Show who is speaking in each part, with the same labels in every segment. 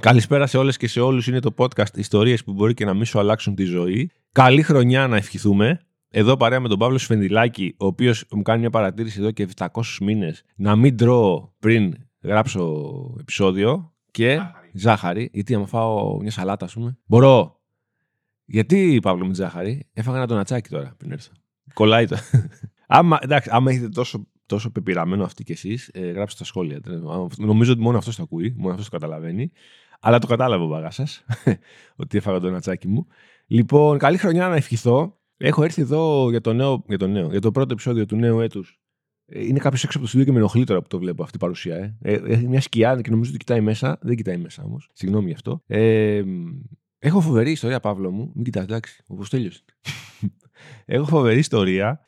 Speaker 1: Καλησπέρα σε όλες και σε όλους. Είναι το podcast Ιστορίες που μπορεί και να μην σου αλλάξουν τη ζωή. Καλή χρονιά να ευχηθούμε. Εδώ παρέα με τον Παύλο Σφενδυλάκη, ο οποίος μου κάνει μια παρατήρηση εδώ και 700 μήνες να μην τρώω πριν γράψω επεισόδιο. Και ζάχαρη. ζάχαρη γιατί άμα φάω μια σαλάτα, ας πούμε. Μπορώ. Γιατί Παύλο με ζάχαρη, έφαγα ένα τονατσάκι τώρα πριν έρθω. Κολλάει το. άμα, εντάξει, άμα έχετε τόσο, τόσο πεπειραμένο αυτή κι εσείς, ε, γράψτε στα σχόλια. Νομίζω ότι μόνο αυτός το ακούει, μόνο αυτός το καταλαβαίνει. Αλλά το κατάλαβε ο μπαγά σα, ότι έφαγα το νατσάκι μου. Λοιπόν, καλή χρονιά να ευχηθώ. Έχω έρθει εδώ για το, νέο, για το, νέο, για το πρώτο επεισόδιο του νέου έτους. Ε, είναι κάποιος έξω από το στούντιο και με ενοχλεί τώρα που το βλέπω αυτή η παρουσία. Ε. ε έχει μια σκιά και νομίζω ότι κοιτάει μέσα. Δεν κοιτάει μέσα όμως. Συγγνώμη γι' αυτό. Ε, έχω φοβερή ιστορία, Παύλο μου. Μην κοιτάς, εντάξει, όπως τέλειωσε. έχω φοβερή ιστορία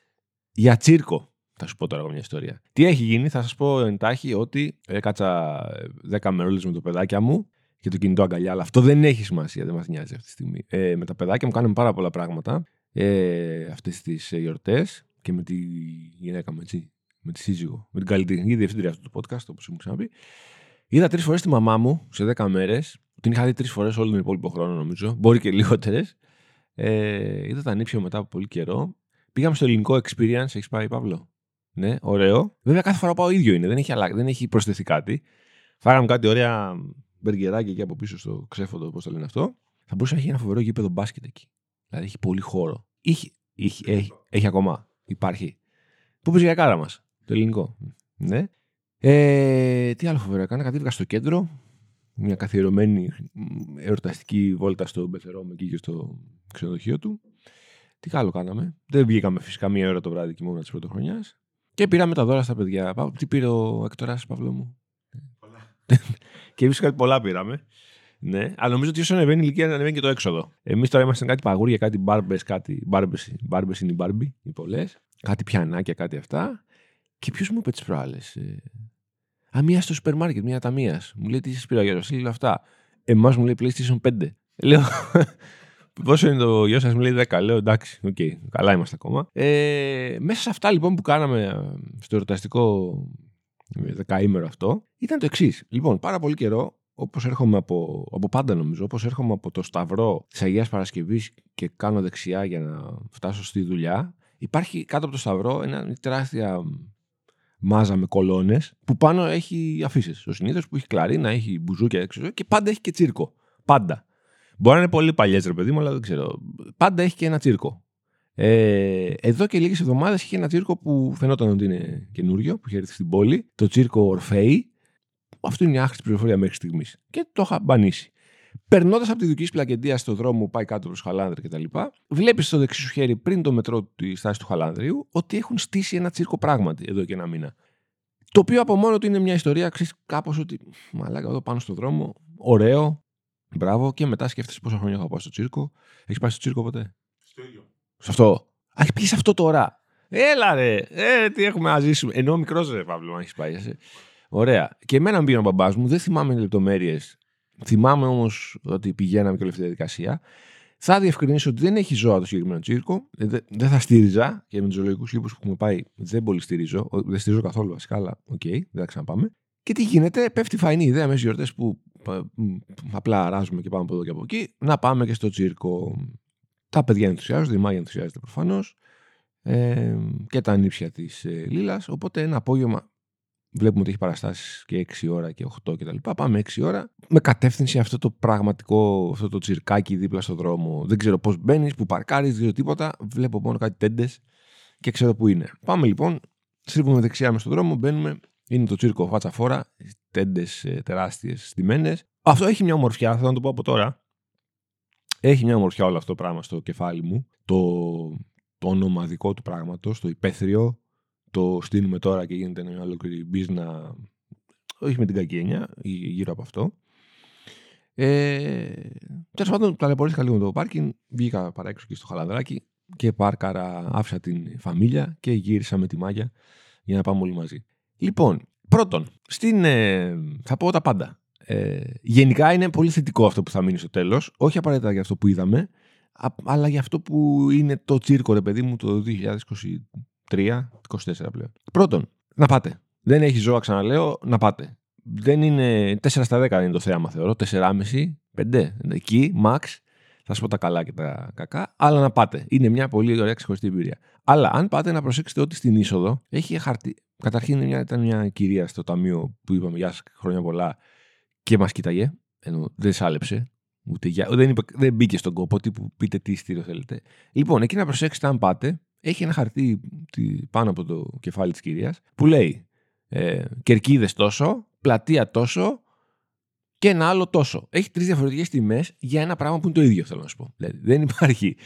Speaker 1: για τσίρκο. Θα σου πω τώρα μια ιστορία. Τι έχει γίνει, θα σας πω εντάχει ότι έκατσα 10 μερούλες με το παιδάκια μου και το κινητό αγκαλιά, αλλά αυτό δεν έχει σημασία, δεν μας νοιάζει αυτή τη στιγμή. Ε, με τα παιδάκια μου κάνουμε πάρα πολλά πράγματα ε, αυτές τις ε, γιορτές και με τη γυναίκα μου, έτσι. Με τη σύζυγο, με την καλλιτεχνική διευθύντρια αυτού του podcast, όπως έχουμε ξαναπεί. Είδα τρεις φορές τη μαμά μου σε 10 μέρες. Την είχα δει τρεις φορές όλο τον υπόλοιπο χρόνο, νομίζω. Μπορεί και λιγότερες. Ε, είδα τα νύψια μετά από πολύ καιρό. Πήγαμε στο ελληνικό experience. Έχεις πάει, Παύλο; Ναι, ωραίο. Βέβαια, κάθε φορά πάω ίδιο είναι. Δεν έχει, αλλάξει, δεν έχει προσθεθεί κάτι. Φάγαμε κάτι ωραία μπεργκεράκι εκεί από πίσω στο ξέφωτο, πώς το λένε αυτό. Θα μπορούσε να έχει ένα φοβερό γήπεδο μπάσκετ εκεί. Δηλαδή έχει πολύ χώρο. Είχε, είχε, έχει, έχει ακόμα. Υπάρχει. Πού πήγε για κάρα μας, το ελληνικό. Ναι. Ε, τι άλλο φοβερό έκανα. Κατήβηκα στο κέντρο. Μια καθιερωμένη εορταστική βόλτα στο Μπεθερό εκεί και στο ξενοδοχείο του. Τι άλλο κάναμε. Δεν βγήκαμε φυσικά μία ώρα το βράδυ κοιμόμουν της πρωτοχρονιάς. Και πήραμε τα δώρα στα παιδιά. Τι πήρε ο Εκτορά, Παύλο μου; και εμεί κάτι πολλά πήραμε. Ναι, αλλά νομίζω ότι όσο ανεβαίνει η ηλικία ανεβαίνει και το έξοδο. Εμείς τώρα είμαστε κάτι παγούρια, κάτι μπάρμπες, κάτι μπάρμπες είναι οι μπάρμπι, οι πολλές. Κάτι πιανάκια, κάτι αυτά. Και ποιος μου είπε τις προάλλες. Ε... Α, μία στο σούπερ μάρκετ, μία ταμίας. Μου λέει τι σας πήρα για λέω αυτά. Εμάς μου λέει PlayStation 5. Λέω. Πόσο είναι το γιο σας, μου λέει 10. Λέω εντάξει, OK, okay, καλά είμαστε ακόμα. Ε, μέσα σε αυτά λοιπόν που κάναμε ε, στο εορταστικό δεκαήμερο αυτό, ήταν το εξής. Λοιπόν, πάρα πολύ καιρό, όπως έρχομαι από, από πάντα νομίζω, όπως έρχομαι από το Σταυρό της Αγίας Παρασκευής και κάνω δεξιά για να φτάσω στη δουλειά, υπάρχει κάτω από το Σταυρό ένα τεράστια μάζα με κολόνες που πάνω έχει αφήσει. Ο συνήθως που έχει κλαρίνα, έχει μπουζούκια έξω και πάντα έχει και τσίρκο. Πάντα. Μπορεί να είναι πολύ παλιές, ρε παιδί μου, αλλά δεν ξέρω. Πάντα έχει και ένα τσίρκο. Ε, εδώ και λίγες εβδομάδες είχε ένα τσίρκο που φαινόταν ότι είναι καινούριο, που είχε έρθει στην πόλη, το τσίρκο Ορφέη. Αυτό είναι η άχρηστη πληροφορία μέχρι στιγμής. Και το είχα μπανίσει. Περνώντας από τη δική πλακεντία στο δρόμο που πάει κάτω προς Χαλάνδρη κτλ., βλέπεις στο δεξί σου χέρι πριν το μετρό τη στάση του Χαλάνδριου ότι έχουν στήσει ένα τσίρκο πράγματι εδώ και ένα μήνα. Το οποίο από μόνο του είναι μια ιστορία, ξέρεις κάπως ότι. Μαλάκα εδώ πάνω στο δρόμο, ωραίο, μπράβο, και μετά σκέφτεσαι πόσα χρόνια έχω πάει στο τσίρκο. Έχεις πάει στο τσίρκο ποτέ;
Speaker 2: Στο ίδιο.
Speaker 1: Σε αυτό. Α, πήγε σε αυτό τώρα. Έλα ρε. Ε, τι έχουμε να ζήσουμε. Ενώ μικρός ρε Παύλο, αν έχεις πάει. Εσύ. Ωραία. Και εμένα μου πήρε ο μπαμπάς μου, δεν θυμάμαι λεπτομέρειες. Θυμάμαι όμως ότι πηγαίναμε και όλη αυτή τη διαδικασία. Θα διευκρινίσω ότι δεν έχει ζώα το συγκεκριμένο τσίρκο. Ε, δεν θα στήριζα και με τους ζωολογικούς κήπους που έχουμε πάει δεν πολύ στηρίζω. Δεν στηρίζω καθόλου βασικά, αλλά OK, okay, δεν θα ξαναπάμε. Και τι γίνεται, πέφτει φαϊνή ιδέα μέσα γιορτές που απλά αράζουμε και πάμε από εδώ και από εκεί, να πάμε και στο τσίρκο. Τα παιδιά ενθουσιάζονται, η Μάγια ενθουσιάζεται προφανώς. Ε, και τα ανήψια της ε, Λίλας. Οπότε ένα απόγευμα βλέπουμε ότι έχει παραστάσεις και 6 ώρα και 8 κτλ. Πάμε 6 ώρα με κατεύθυνση αυτό το πραγματικό, αυτό το τσιρκάκι δίπλα στο δρόμο. Δεν ξέρω πώς μπαίνεις, που παρκάρεις, δεν ξέρω τίποτα. Βλέπω μόνο κάτι τέντες και ξέρω που είναι. Πάμε λοιπόν, στρίβουμε δεξιά μες στον δρόμο, μπαίνουμε. Είναι το τσίρκο φάτσα φόρα, τέντες ε, τεράστιες στημένες. Αυτό έχει μια ομορφιά, θα το πω από τώρα. Έχει μια ομορφιά όλο αυτό το πράγμα στο κεφάλι μου. Το, το όνομα δικό του πράγματος, το υπαίθριο. Το στείλουμε τώρα και γίνεται μια ολόκληρη μπίζνα. Όχι με την κακή έννοια, γύρω από αυτό. Ε, Τέλος πάντων, ταλαιπωρήθηκα λίγο με το πάρκινγκ. Βγήκα παρά και στο χαλανδράκι και πάρκαρα, άφησα την φαμίλια και γύρισα με τη μάγια για να πάμε όλοι μαζί. Λοιπόν, πρώτον, στην, ε, θα πω τα πάντα. Ε, γενικά είναι πολύ θετικό αυτό που θα μείνει στο τέλος. Όχι απαραίτητα για αυτό που είδαμε, αλλά για αυτό που είναι το τσίρκο, ρε παιδί μου, το 2023-2024 πλέον. Πρώτον, να πάτε. Δεν έχει ζώα, ξαναλέω, να πάτε. δεν είναι 4 στα 10 είναι το θέαμα, θεωρώ. 4,5, 5. Εκεί, max. Θα σου πω τα καλά και τα κακά. Αλλά να πάτε. Είναι μια πολύ ωραία ξεχωριστή εμπειρία. Αλλά αν πάτε να προσέξετε ότι στην είσοδο έχει χαρτί. Καταρχήν μια, ήταν μια κυρία στο ταμείο που είπαμε Γεια σας, χρόνια πολλά και μας κοίταγε. Ενώ δεν σάλεψε. Ούτε για, δεν, είπε, δεν μπήκε στον κόπο που πείτε τι στήριο θέλετε. Λοιπόν, εκεί να προσέξετε αν πάτε. Έχει ένα χαρτί πάνω από το κεφάλι της κυρίας που λέει ε, κερκίδες τόσο, πλατεία τόσο και ένα άλλο τόσο. Έχει τρεις διαφορετικές τιμές για ένα πράγμα που είναι το ίδιο, θέλω να σου πω. Δηλαδή, δεν υπάρχει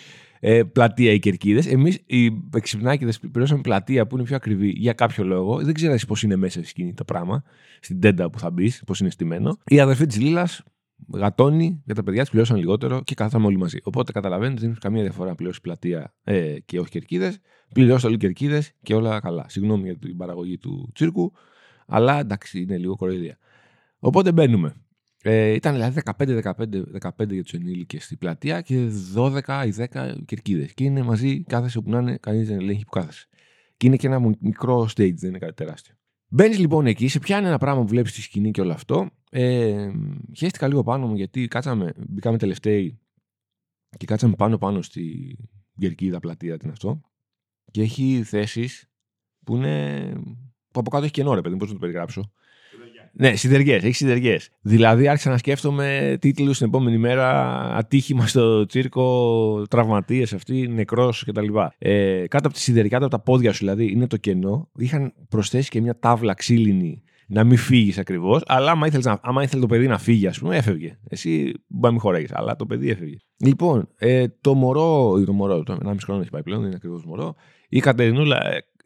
Speaker 1: ε, πλατεία ή κερκίδες. Εμείς οι εξυπνάκιδε πληρώσαμε πλατεία που είναι πιο ακριβή για κάποιο λόγο. Δεν ξέρω πώς είναι μέσα στη σκηνή το πράγμα, στην τέντα που θα μπεις, πώς είναι στημένο. Η αδερφή της Λίλας γατώνει για τα παιδιά της, πληρώσαν λιγότερο και καθόμαστε όλοι μαζί. Οπότε καταλαβαίνετε, δεν έχει καμία διαφορά να πληρώσει πλατεία ε, και όχι κερκίδες. Πληρώσει όλοι κερκίδες και όλα καλά. Συγγνώμη για την παραγωγή του τσίρκου, αλλά εντάξει, είναι λίγο κοροϊδία. Οπότε μπαίνουμε. Ε, ήταν δηλαδή 15, 15, 15 για τους ενήλικες στην πλατεία και 12 ή 10 κερκίδες. Και είναι μαζί, κάθεσαι όπου να είναι, κανείς δεν ελέγχει που κάθεσαι. Και είναι και ένα μικρό stage, δεν είναι κάτι τεράστιο. Μπαίνεις λοιπόν εκεί, σε πιάνει ένα πράγμα που βλέπεις στη σκηνή και όλο αυτό. Ε, χαίστηκα λίγο πάνω μου γιατί κάτσαμε, μπήκαμε τελευταίοι και κάτσαμε πάνω πάνω στη κερκίδα πλατεία, την αυτό. Και έχει θέσεις που είναι. που από κάτω έχει κενό, ρε παιδί, πώς να το περιγράψω. Ναι, συνεργέ. Έχεις συνεργέ. Δηλαδή, άρχισα να σκέφτομαι τίτλους την επόμενη μέρα. Ατύχημα στο τσίρκο, τραυματίες αυτοί, νεκρός κτλ. Ε, κάτω από τη σιδερή, κάτω από τα πόδια σου δηλαδή, είναι το κενό. Είχαν προσθέσει και μια τάβλα ξύλινη να μην φύγεις ακριβώς. Αλλά άμα ήθελες, άμα ήθελε το παιδί να φύγει, ας πούμε, έφευγε. Εσύ μπορεί να μην χωρέγει, αλλά το παιδί έφευγε. Λοιπόν, ε, το μωρό, το μωρό, το 1,5 χρόνο έχει πάει πλέον, είναι ακριβώς μωρό. Η Κατερινούλα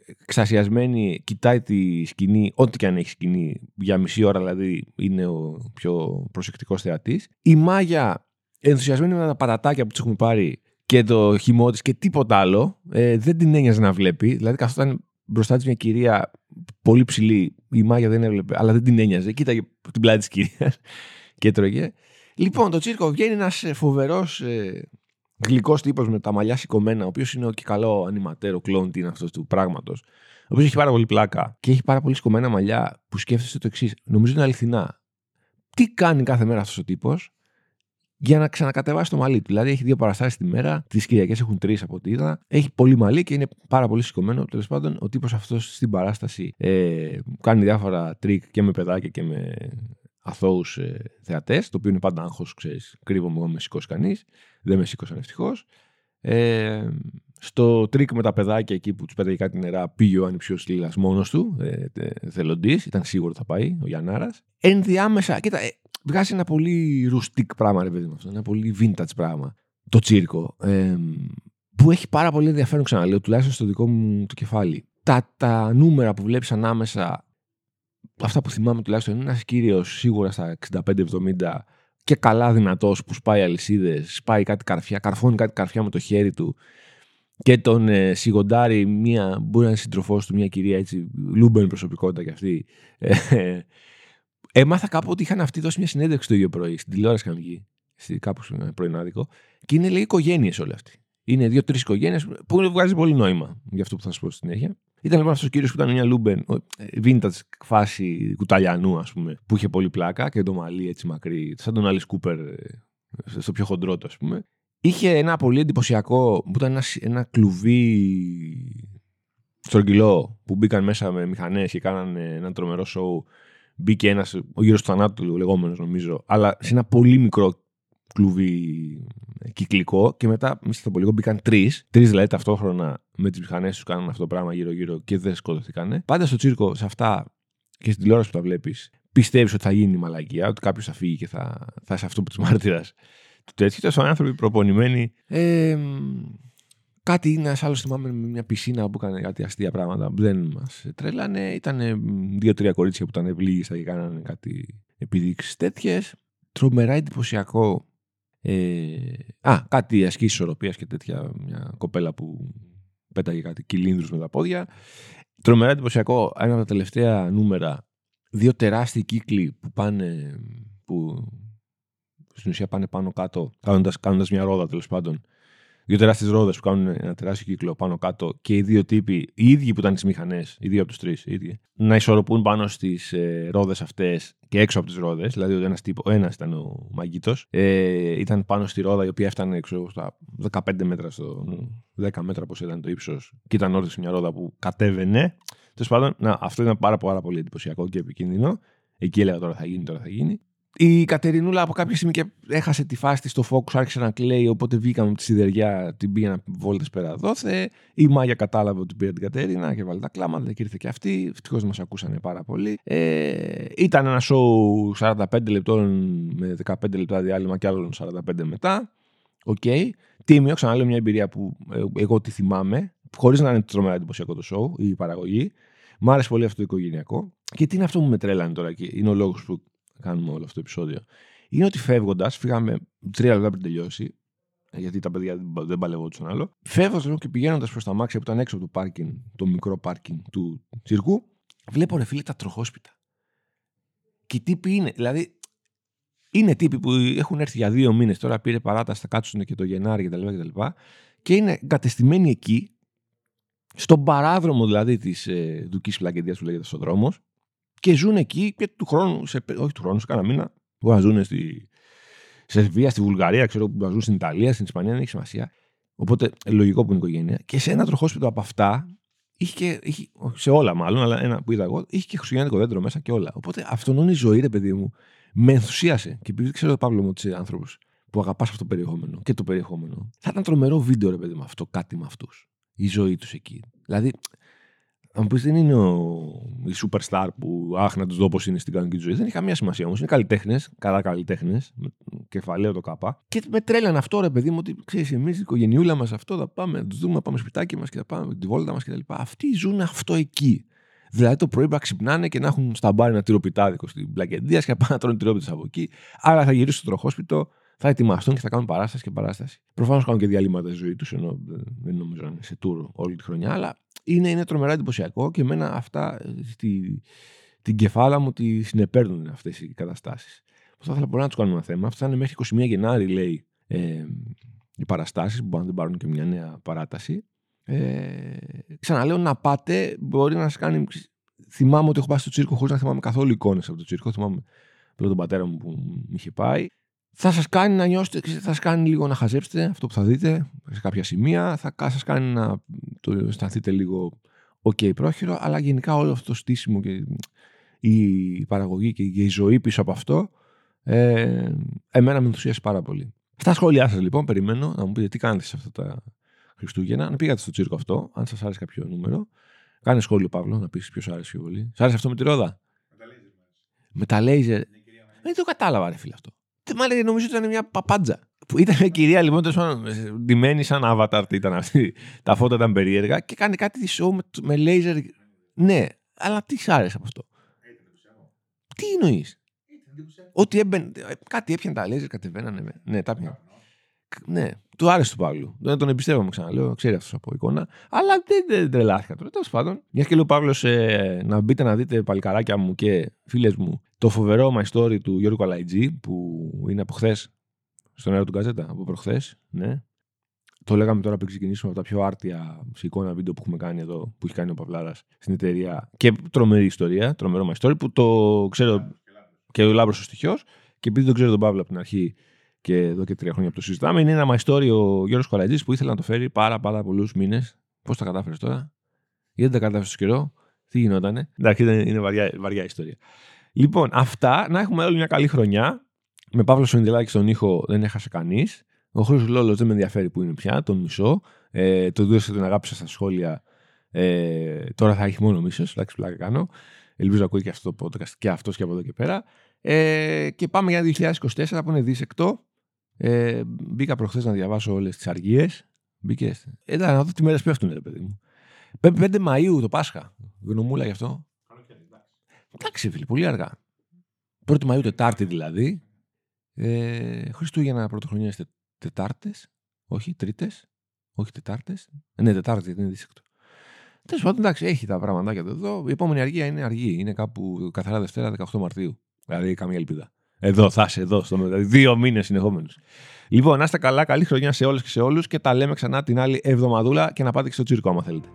Speaker 1: ε, εξασιασμένη, κοιτάει τη σκηνή, ό,τι και αν έχει σκηνή, για μισή ώρα δηλαδή είναι ο πιο προσεκτικός θεατής. Η Μάγια, ενθουσιασμένη με τα παρατάκια που της έχουμε πάρει και το χυμό της και τίποτα άλλο, ε, δεν την ένοιαζε να βλέπει. Δηλαδή, καθόταν μπροστά της μια κυρία πολύ ψηλή, η Μάγια δεν έβλεπε, αλλά δεν την ένοιαζε. Κοίταγε την πλάτη της κυρίας και τρώγε. Λοιπόν, το τσίρκο βγαίνει ένας φοβερός ε, γλυκός τύπος με τα μαλλιά σηκωμένα, ο οποίος είναι και καλά ο ανιματέρ, ο κλόουν είναι αυτός του πράγματος. Ο οποίος έχει πάρα πολύ πλάκα και έχει πάρα πολύ σηκωμένα μαλλιά που σκέφτεσαι το εξής. Νομίζω είναι αληθινά. Τι κάνει κάθε μέρα αυτός ο τύπος για να ξανακατεβάσει το μαλλί του; Δηλαδή έχει δύο παραστάσεις τη μέρα, τις Κυριακές έχουν τρεις από ό,τι είδα. Έχει πολύ μαλλί και είναι πάρα πολύ σηκωμένο. Τέλος πάντων, ο τύπος αυτός στην παράσταση ε, κάνει διάφορα τρικ και με παιδάκια και με αθώους ε, θεατές, το οποίο είναι πάντα άγχος, ξέρεις. Κρύβομαι εγώ, με σηκώσει κανείς. Δεν με σήκωσαν ευτυχώς. Ε, στο τρικ με τα παιδάκια εκεί που τους πέταγε κάτι νερά, πήγε ο ανιψιός Λίλας μόνος του, ε, θελοντής. Ήταν σίγουρο ότι θα πάει, ο Γιαννάρα. Ενδιάμεσα, κοίτα, ε, βγάζει ένα πολύ ρουστίκ πράγμα, ρε παιδί μου αυτό. Ένα πολύ vintage πράγμα. Το τσίρκο. Ε, που έχει πάρα πολύ ενδιαφέρον, ξαναλέω, τουλάχιστον στο δικό μου το κεφάλι. Τα, τα νούμερα που βλέπεις ανάμεσα αυτά που θυμάμαι τουλάχιστον είναι ένας κύριος σίγουρα στα 65-70 και καλά δυνατός που σπάει αλυσίδες, σπάει κάτι καρφιά, καρφώνει κάτι καρφιά με το χέρι του και τον ε, σιγοντάρει μία, μπορεί να είναι σύντροφός του, μια κυρία έτσι, λούμπεν προσωπικότητα κι αυτή. Ε, έμαθα κάπου ότι είχαν αυτοί δώσει μια συνέντευξη το ίδιο πρωί, στην τηλεόραση είχαν βγει, κάπου στο πρωινάδικο, και είναι λέει οικογένειες όλοι αυτοί. Είναι δύο-τρεις οικογένειες που βγάζει πολύ νόημα για αυτό που θα σας πω στη συνέχεια. Ήταν λοιπόν αυτός ο κύριος που ήταν μια λούμπεν, vintage φάση κουταλιανού, ας πούμε, που είχε πολύ πλάκα και το μαλλί έτσι μακρύ, σαν τον Άλλη Κούπερ ε, στο πιο χοντρό του, ας πούμε. Είχε ένα πολύ εντυπωσιακό, που ήταν ένας, ένα κλουβί στρογγυλό που μπήκαν μέσα με μηχανές και κάνανε ένα τρομερό σοου. Μπήκε ένας, ο γύρος του θανάτου λεγόμενος νομίζω, αλλά σε ένα πολύ μικρό κλουβί κυκλικό και μετά, μη θα πω λίγο, μπήκαν τρεις. Τρεις δηλαδή ταυτόχρονα με τις μηχανές του κάνουν αυτό το πράγμα γύρω-γύρω και δεν σκοτωθήκανε. Πάντα στο τσίρκο, σε αυτά και στην τηλεόραση που τα βλέπεις, πιστεύεις ότι θα γίνει μαλακία, ότι κάποιος θα φύγει και θα, θα είσαι αυτό που της μάρτυρας του τέτοιου. Τόσο άνθρωποι προπονημένοι. Ε, κάτι είναι ένα άλλος θυμάμαι με μια πισίνα που έκανε κάτι αστεία πράγματα που δεν μας τρέλανε. Ήταν δύο-τρία κορίτσια που ήταν ευλίγιστα και κάνανε κάτι επιδείξεις τέτοιες. Τρομερά εντυπωσιακό ε, α, κάτι ασκήσεις ισορροπίας και τέτοια. Μια κοπέλα που πέταγε κάτι κυλίνδρους με τα πόδια. Τρομερά εντυπωσιακό, ένα από τα τελευταία νούμερα. Δύο τεράστιοι κύκλοι που πάνε. Που στην ουσία πάνε πάνω κάτω, κάνοντας, κάνοντας μια ρόδα τέλος πάντων. Δύο τεράστιες ρόδες που κάνουν ένα τεράστιο κύκλο πάνω κάτω και οι δύο τύποι, οι ίδιοι που ήταν τις μηχανές, οι δύο από τους τρεις, οι ίδιοι, να ισορροπούν πάνω στις ε, ρόδες αυτές και έξω από τις ρόδες. Δηλαδή, ο ένας ο ένας ήταν ο Μαγκίτο, ε, ήταν πάνω στη ρόδα η οποία έφτανε ξέρω, στα 15 μέτρα, στο 10 μέτρα πώς ήταν το ύψος, και ήταν όρθιος σε μια ρόδα που κατέβαινε. Τέλος πάντων, να, αυτό ήταν πάρα, πάρα πολύ εντυπωσιακό και επικίνδυνο. Εκεί έλεγα τώρα θα γίνει, τώρα θα γίνει. Η Κατερινούλα από κάποια στιγμή και έχασε τη φάση της στο focus, άρχισε να κλαίει. Οπότε βγήκαμε από τη σιδεριά, την πήγαινα βόλτες πέρα δόθε. Η Μάγια κατάλαβε ότι πήρε την Κατερίνα και βάλει τα κλάματα και ήρθε και αυτή. Ευτυχώς μας ακούσανε πάρα πολύ. Ε, ήταν ένα show 45 λεπτών με 15 λεπτά διάλειμμα και άλλων 45 μετά. OK. Okay. Τίμιο, ξαναλέω μια εμπειρία που ε, εγώ τη θυμάμαι, χωρίς να είναι τρομερά εντυπωσιακό το show, η παραγωγή. Μ' άρεσε πολύ αυτό το οικογενειακό. Και τι είναι αυτό που με τρέλανε τώρα και είναι ο λόγος που κάνουμε όλο αυτό το επεισόδιο. Είναι ότι φεύγοντας, φύγαμε τρία λεπτά πριν τελειώσει, γιατί τα παιδιά δεν παλευόντουσαν άλλο. Φεύγοντας και πηγαίνοντας προς τα αμάξια που ήταν έξω από το πάρκινγκ, το μικρό πάρκινγκ του τσίρκου, βλέπω ρε φίλε τα τροχόσπιτα. Και οι τύποι είναι, δηλαδή είναι τύποι που έχουν έρθει για δύο μήνες, τώρα πήρε παράταση, θα κάτσουν και το Γενάρη κτλ. Και, και είναι εγκατεστημένοι εκεί, στον παράδρομο δηλαδή της ε, Δουκής Πλαγκεντία που λέγεται στο δρόμο, και ζουν εκεί και του χρόνου, σε, όχι του χρόνου, σε κάνα μήνα, που να ζουν στη Σερβία, στη Βουλγαρία, ξέρω που να ζουν στην Ιταλία, στην Ισπανία, δεν έχει σημασία. Οπότε λογικό που είναι η οικογένεια. Και σε ένα τροχόσπιτο από αυτά, είχε και, είχε, σε όλα μάλλον, αλλά ένα που είδα εγώ, είχε και χριστουγεννιάτικο δέντρο μέσα και όλα. Οπότε αυτόν η ζωή, ρε παιδί μου, με ενθουσίασε. Και επειδή ξέρω, Παύλο μου, ότι είσαι άνθρωπος που αγαπάς αυτό το περιεχόμενο και το περιεχόμενο, θα ήταν τρομερό βίντεο, ρε παιδί μου, αυτό, κάτι με αυτούς. Η ζωή τους εκεί. Δηλαδή, αν πεις δεν είναι ο, η superstar που αχ να τους δω πώς είναι στην κανονική ζωή. Δεν έχει καμία σημασία όμως. Είναι καλλιτέχνες, καλά καλλιτέχνες, κεφαλαίο το κάπα. Και με τρέλαν αυτό ρε παιδί μου ότι ξέρεις, εμείς η οικογενειούλα μας αυτό θα πάμε, να τους δούμε, να πάμε σπιτάκι μας και θα πάμε τη βόλτα μας κτλ. Αυτοί ζουν αυτό εκεί. Δηλαδή το πρωί να ξυπνάνε και να έχουν στα μπάρι ένα τυροπιτάδικο στην πλακεντία και να πάνε να τρώνε τυρόπιτες από εκεί. Άρα θα γυρίσουν στο τροχόσπιτο, θα ετοιμαστούν και θα κάνουν παράσταση και παράσταση. Προφανώς κάνουν και διαλύματα στη ζωή τους, ενώ δεν νομίζω να είναι σε τούρο όλη τη χρονιά, αλλά είναι, είναι τρομερά εντυπωσιακό και εμένα αυτά στη, την κεφάλα μου τη συνεπέρνουν αυτές οι καταστάσεις. Πώ θα ήθελα μπορεί να του κάνουμε ένα θέμα. Αυτό θα είναι μέχρι 21 Γενάρη, λέει, ε, οι παραστάσεις, που μπορεί να δεν πάρουν και μια νέα παράταση. Ε, ξαναλέω να πάτε, μπορεί να σας κάνει. Θυμάμαι ότι έχω πάει στο τσίρκο χωρίς να θυμάμαι καθόλου εικόνες από το τσίρκο. Θυμάμαι πρώτον τον πατέρα μου που με είχε πάει θα σας κάνει να νιώσετε, θα σας κάνει λίγο να χαζέψετε αυτό που θα δείτε σε κάποια σημεία, θα σας κάνει να το αισθανθείτε λίγο ok πρόχειρο, αλλά γενικά όλο αυτό το στήσιμο και η παραγωγή και η ζωή πίσω από αυτό ε, εμένα με ενθουσίασε πάρα πολύ. Στα σχόλιά σας λοιπόν περιμένω να μου πείτε τι κάνετε σε αυτά τα Χριστούγεννα, αν πήγατε στο τσίρκο αυτό, αν σας άρεσε κάποιο νούμερο. Κάνε σχόλιο Παύλο να πεις ποιος άρεσε πιο πολύ. Σ' άρεσε αυτό με τη ρόδα; Με τα λέιζερ. Δεν το κατάλαβα ρε φίλε αυτό. Μάλλον νομίζω ότι ήταν μια παπάντζα. Που ήταν μια κυρία λοιπόν, ντυμένη σαν avatar ήταν αυτή. Τα φώτα ήταν περίεργα και κάνει κάτι τη show με, με laser. Ναι, αλλά τι σ' άρεσε από αυτό; Τι εννοείς; Ότι έμπαινε. Κάτι έπιανε τα laser, κατεβαίνανε. Ναι, τα έπιανε. Ναι, του άρεσε του Παύλου. Δεν τον εμπιστεύομαι ξαναλέω, ξέρει αυτός από εικόνα. Αλλά δεν, δεν τρελάθηκα τώρα. Τέλος πάντων, μια και λέω Παύλος, ε, να μπείτε να δείτε παλικαράκια μου και φίλες μου το φοβερό My Story του Γιώργου Καλαϊτζή που είναι από χθες στον αέρα του Γκαζέτα, από προχθές. Ναι. Το λέγαμε τώρα πριν ξεκινήσουμε από τα πιο άρτια σε εικόνα βίντεο που έχουμε κάνει εδώ, που έχει κάνει ο Παυλάρα στην εταιρεία. Και τρομερή ιστορία, τρομερό My Story που το ξέρω και ο Λάμπρος ο στοιχείο. Και επειδή δεν ξέρω τον Παύλο από την αρχή και εδώ και τρία χρόνια που το συζητάμε, είναι ένα My Story ο Γιώργος Καλαϊτζή που ήθελε να το φέρει πάρα, πάρα πολλούς μήνες. Πώς τα κατάφερες τώρα, γιατί δεν τα κατάφερες στο καιρό, τι γινότανε; Εντάξει, είναι βαριά, βαριά ιστορία. Λοιπόν, αυτά. Να έχουμε όλη μια καλή χρονιά. Με Παύλο Σονιδελάκη στον ήχο δεν έχασε κανείς. Ο Χρήσο Λόλος δεν με ενδιαφέρει που είναι πια, τον μισό. Ε, το δούσα την αγάπησα στα σχόλια. Ε, τώρα θα έχει μόνο μίσος. Εντάξει, πλάκα κάνω. Ελπίζω να ακούει και αυτό το podcast και αυτός και από εδώ και πέρα. Ε, και πάμε για 2024 που είναι δίσεκτο. Ε, μπήκα προχθές να διαβάσω όλες τις αργίες. Μπήκε. Ε, να δω τι μέρες πέφτουν, ρε παιδί μου. 5 Μαου το Πάσχα. Γνωμούλα γι' αυτό. Εντάξει, φίλε, πολύ αργά. Πρώτη Μαΐου Τετάρτη δηλαδή. Ε, Χριστούγεννα πρωτοχρονιά τε, Τετάρτες. Όχι, Τρίτες. Όχι, Τετάρτες. Ε, ναι, Τετάρτη, δεν είναι δίσεκτο. Τέλος πάντων, εντάξει, έχει τα πράγματα εδώ. Η επόμενη αργία είναι αργή. Είναι κάπου καθαρά Δευτέρα 18 Μαρτίου. Δηλαδή, καμία ελπίδα. Εδώ, θα είσαι εδώ. Στο, δηλαδή, δύο μήνες συνεχόμενους. Λοιπόν, να είστε καλά. Καλή χρονιά σε όλες και σε όλους και τα λέμε ξανά την άλλη εβδομαδούλα και να πάτε και στο τσίρκο άμα θέλετε.